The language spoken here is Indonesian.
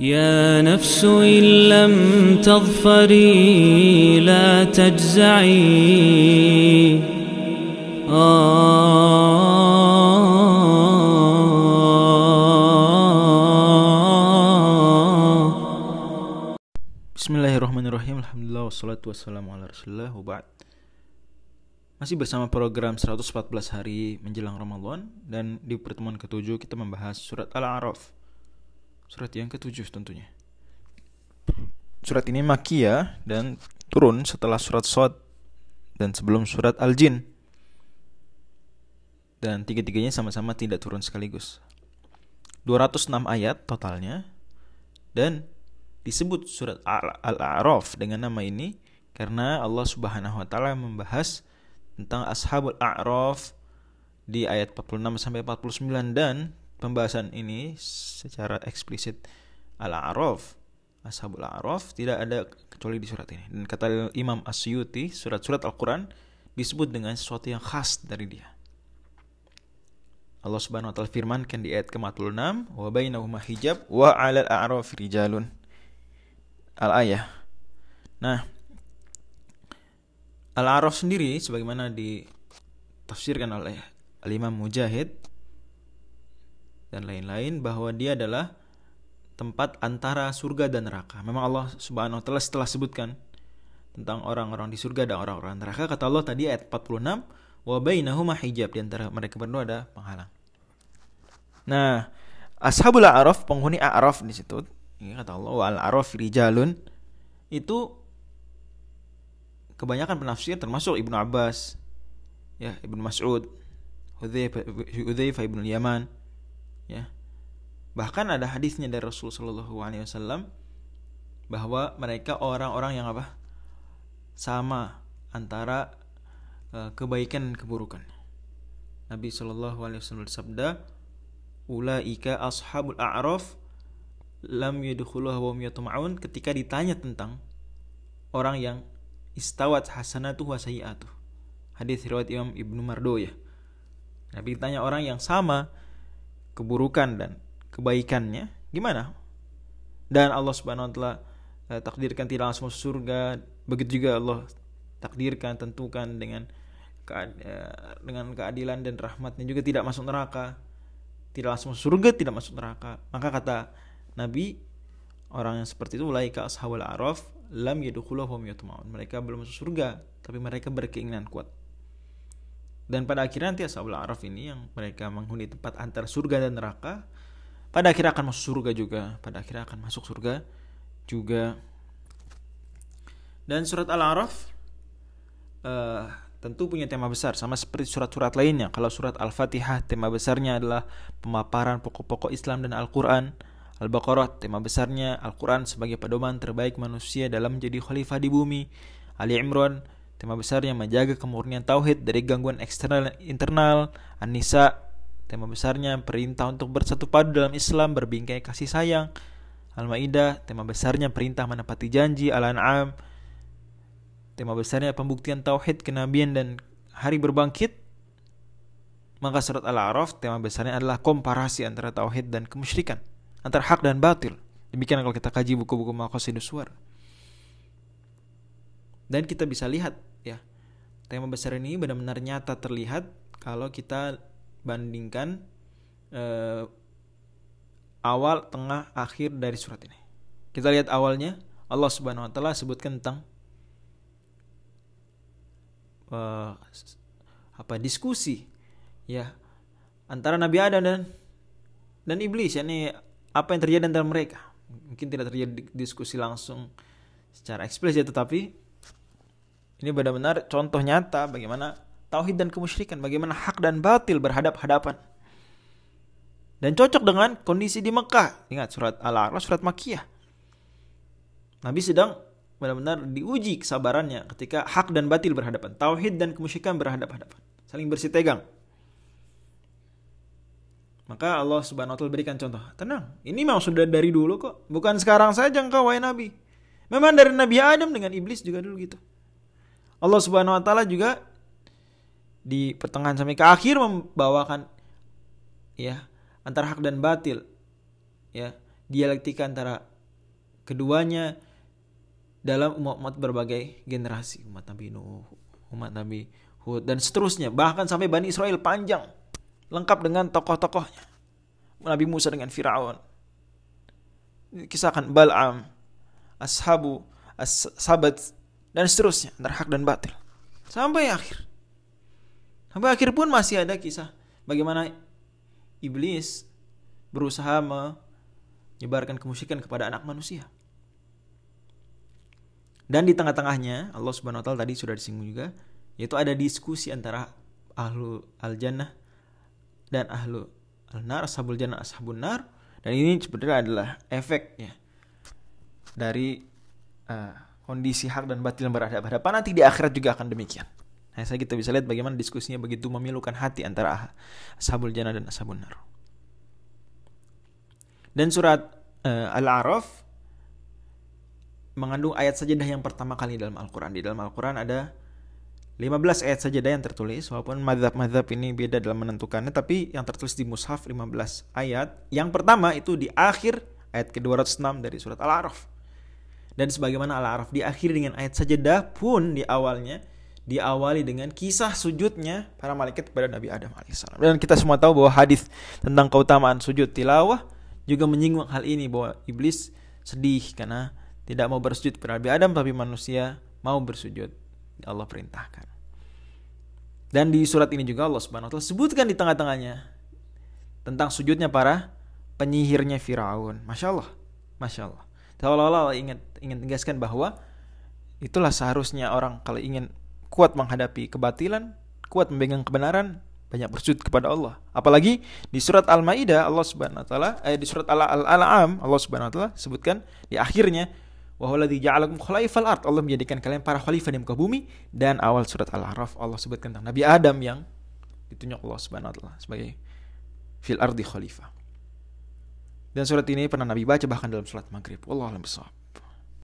يا نفس إن لم تظفري لا تجزعي Bismillahirrahmanirrahim Alhamdulillah wassalatu wassalamu ala rasulullah Waba'd Masih bersama program 114 hari menjelang Ramadan Dan di pertemuan ketujuh kita membahas surat Al-A'raf Surat yang ketujuh tentunya. Surat ini Makiyah dan turun setelah surat Sod Dan sebelum surat Al-Jin. Dan tiga-tiganya sama-sama tidak turun sekaligus. 206 ayat totalnya. Dan disebut surat Al-A'raf dengan nama ini karena Allah Subhanahu wa taala membahas tentang ashabul a'raf di ayat 46 sampai 49 dan pembahasan ini secara eksplisit. Al-A'raf ashabul a'raf tidak ada kecuali di surat ini. Dan kata Imam Asyuti surat-surat Al-Qur'an disebut dengan sesuatu yang khas dari dia. Allah Subhanahu wa taala firmankan di ayat ke-46 wa bainahuma hijab wa 'alal a'raf rijalun. Al-ayah. Nah, Al-A'raf sendiri sebagaimana ditafsirkan oleh Al-Imam Mujahid dan lain-lain bahwa dia adalah tempat antara surga dan neraka. Memang Allah Subhanahu wa taala setelah sebutkan tentang orang-orang di surga dan orang-orang neraka kata Allah tadi ayat 46 wa bainahuma hijab di antara mereka berdua ada penghalang. Nah, Ashabul A'raf penghuni A'raf di situ ya, kata Allah wal araf rijalun itu kebanyakan penafsir termasuk Ibnu Abbas ya Ibnu Mas'ud Hudzaifah Ibnu Yaman ya bahkan ada hadisnya dari Rasul Shallallahu Alaihi Wasallam bahwa mereka orang-orang yang apa sama antara uh, kebaikan dan keburukan Nabi Shallallahu Alaihi Wasallam bersabda ulaika ashabul a'raf lam yadkhuluha wa ketika ditanya tentang orang yang istawat hasanatu wa sayyi'atuh. Hadis riwayat Imam Ibnu Mardo ya. Nabi ditanya orang yang sama keburukan dan kebaikannya gimana? Dan Allah Subhanahu wa taala eh, takdirkan tidak langsung masuk surga, begitu juga Allah takdirkan tentukan dengan eh, dengan keadilan dan rahmatnya juga tidak masuk neraka. Tidak langsung masuk surga, tidak masuk neraka. Maka kata Nabi orang yang seperti itu laika ashabul araf lam yatma'un. Mereka belum masuk surga, tapi mereka berkeinginan kuat. Dan pada akhirnya nanti ashabul araf ini yang mereka menghuni tempat antara surga dan neraka, pada akhirnya akan masuk surga juga, pada akhirnya akan masuk surga juga. Dan surat Al-Araf uh, tentu punya tema besar sama seperti surat-surat lainnya. Kalau surat Al-Fatihah tema besarnya adalah pemaparan pokok-pokok Islam dan Al-Qur'an. Al-Baqarah tema besarnya Al-Quran sebagai pedoman terbaik manusia dalam menjadi khalifah di bumi. Ali Imran tema besarnya menjaga kemurnian tauhid dari gangguan eksternal dan internal. An-Nisa tema besarnya perintah untuk bersatu padu dalam Islam berbingkai kasih sayang. Al-Maidah tema besarnya perintah menepati janji. Al-An'am tema besarnya pembuktian tauhid kenabian dan hari berbangkit. Maka surat Al-A'raf tema besarnya adalah komparasi antara tauhid dan kemusyrikan antara hak dan batil. Demikian kalau kita kaji buku-buku Maqasidus Suwar. Dan kita bisa lihat ya, tema besar ini benar-benar nyata terlihat kalau kita bandingkan eh, awal, tengah, akhir dari surat ini. Kita lihat awalnya Allah Subhanahu wa taala sebutkan tentang uh, apa diskusi ya antara Nabi Adam dan dan iblis yakni apa yang terjadi antara mereka. Mungkin tidak terjadi diskusi langsung secara eksplisit tetapi ini benar-benar contoh nyata bagaimana tauhid dan kemusyrikan, bagaimana hak dan batil berhadap-hadapan. Dan cocok dengan kondisi di Mekah. Ingat surat Al-A'raf surat Makiyah. Nabi sedang benar-benar diuji kesabarannya ketika hak dan batil berhadapan, tauhid dan kemusyrikan berhadap-hadapan, saling bersih tegang. Maka Allah Subhanahu wa taala berikan contoh. Tenang, ini memang sudah dari dulu kok. Bukan sekarang saja engkau wahai nabi. Memang dari Nabi Adam dengan iblis juga dulu gitu. Allah Subhanahu wa taala juga di pertengahan sampai ke akhir membawakan ya antara hak dan batil. Ya, dialektika antara keduanya dalam umat-umat berbagai generasi umat Nabi Nuh, umat Nabi Hud dan seterusnya bahkan sampai Bani Israel panjang lengkap dengan tokoh-tokohnya Nabi Musa dengan Firaun kisahkan Bal'am Ashabu As-Sabat dan seterusnya antara hak dan batil. Sampai akhir. Sampai akhir pun masih ada kisah bagaimana iblis berusaha menyebarkan kemusyrikan kepada anak manusia. Dan di tengah-tengahnya Allah Subhanahu wa taala tadi sudah disinggung juga yaitu ada diskusi antara ahlu al-jannah dan ahlu al-nar, ashabul jannah, ashabun nar. Dan ini sebenarnya adalah efek ya dari uh, kondisi hak dan batil yang berhadapan nanti di akhirat juga akan demikian. Nah, saya kita bisa lihat bagaimana diskusinya begitu memilukan hati antara ashabul jannah dan ashabun nar. Dan surat uh, Al-A'raf mengandung ayat sajadah yang pertama kali dalam Al-Quran. Di dalam Al-Quran ada 15 ayat sajadah yang tertulis, walaupun madhab-madhab ini beda dalam menentukannya, tapi yang tertulis di Mushaf 15 ayat. Yang pertama itu di akhir ayat ke-206 dari surat Al-A'raf. Dan sebagaimana Al-A'raf diakhiri dengan ayat sajadah pun di awalnya diawali dengan kisah sujudnya para malaikat kepada Nabi Adam alaihissalam. Dan kita semua tahu bahwa hadis tentang keutamaan sujud tilawah juga menyinggung hal ini bahwa iblis sedih karena tidak mau bersujud kepada Nabi Adam tapi manusia mau bersujud. Allah perintahkan. Dan di surat ini juga Allah Subhanahu wa taala sebutkan di tengah-tengahnya tentang sujudnya para penyihirnya Firaun. Masya Allah. Seolah-olah ingin ingin tegaskan bahwa itulah seharusnya orang kalau ingin kuat menghadapi kebatilan, kuat memegang kebenaran, banyak bersujud kepada Allah. Apalagi di surat Al-Maidah Allah Subhanahu wa taala eh, di surat Al-An'am Allah Subhanahu wa taala sebutkan di akhirnya Wahuladzi ja'alakum khalaifal ard. Allah menjadikan kalian para khalifah di muka bumi dan awal surat Al-A'raf Allah sebutkan tentang Nabi Adam yang ditunjuk Allah Subhanahu wa taala sebagai fil ardi khalifah. Dan surat ini pernah Nabi baca bahkan dalam surat Maghrib. Wallahu a'lam bishawab.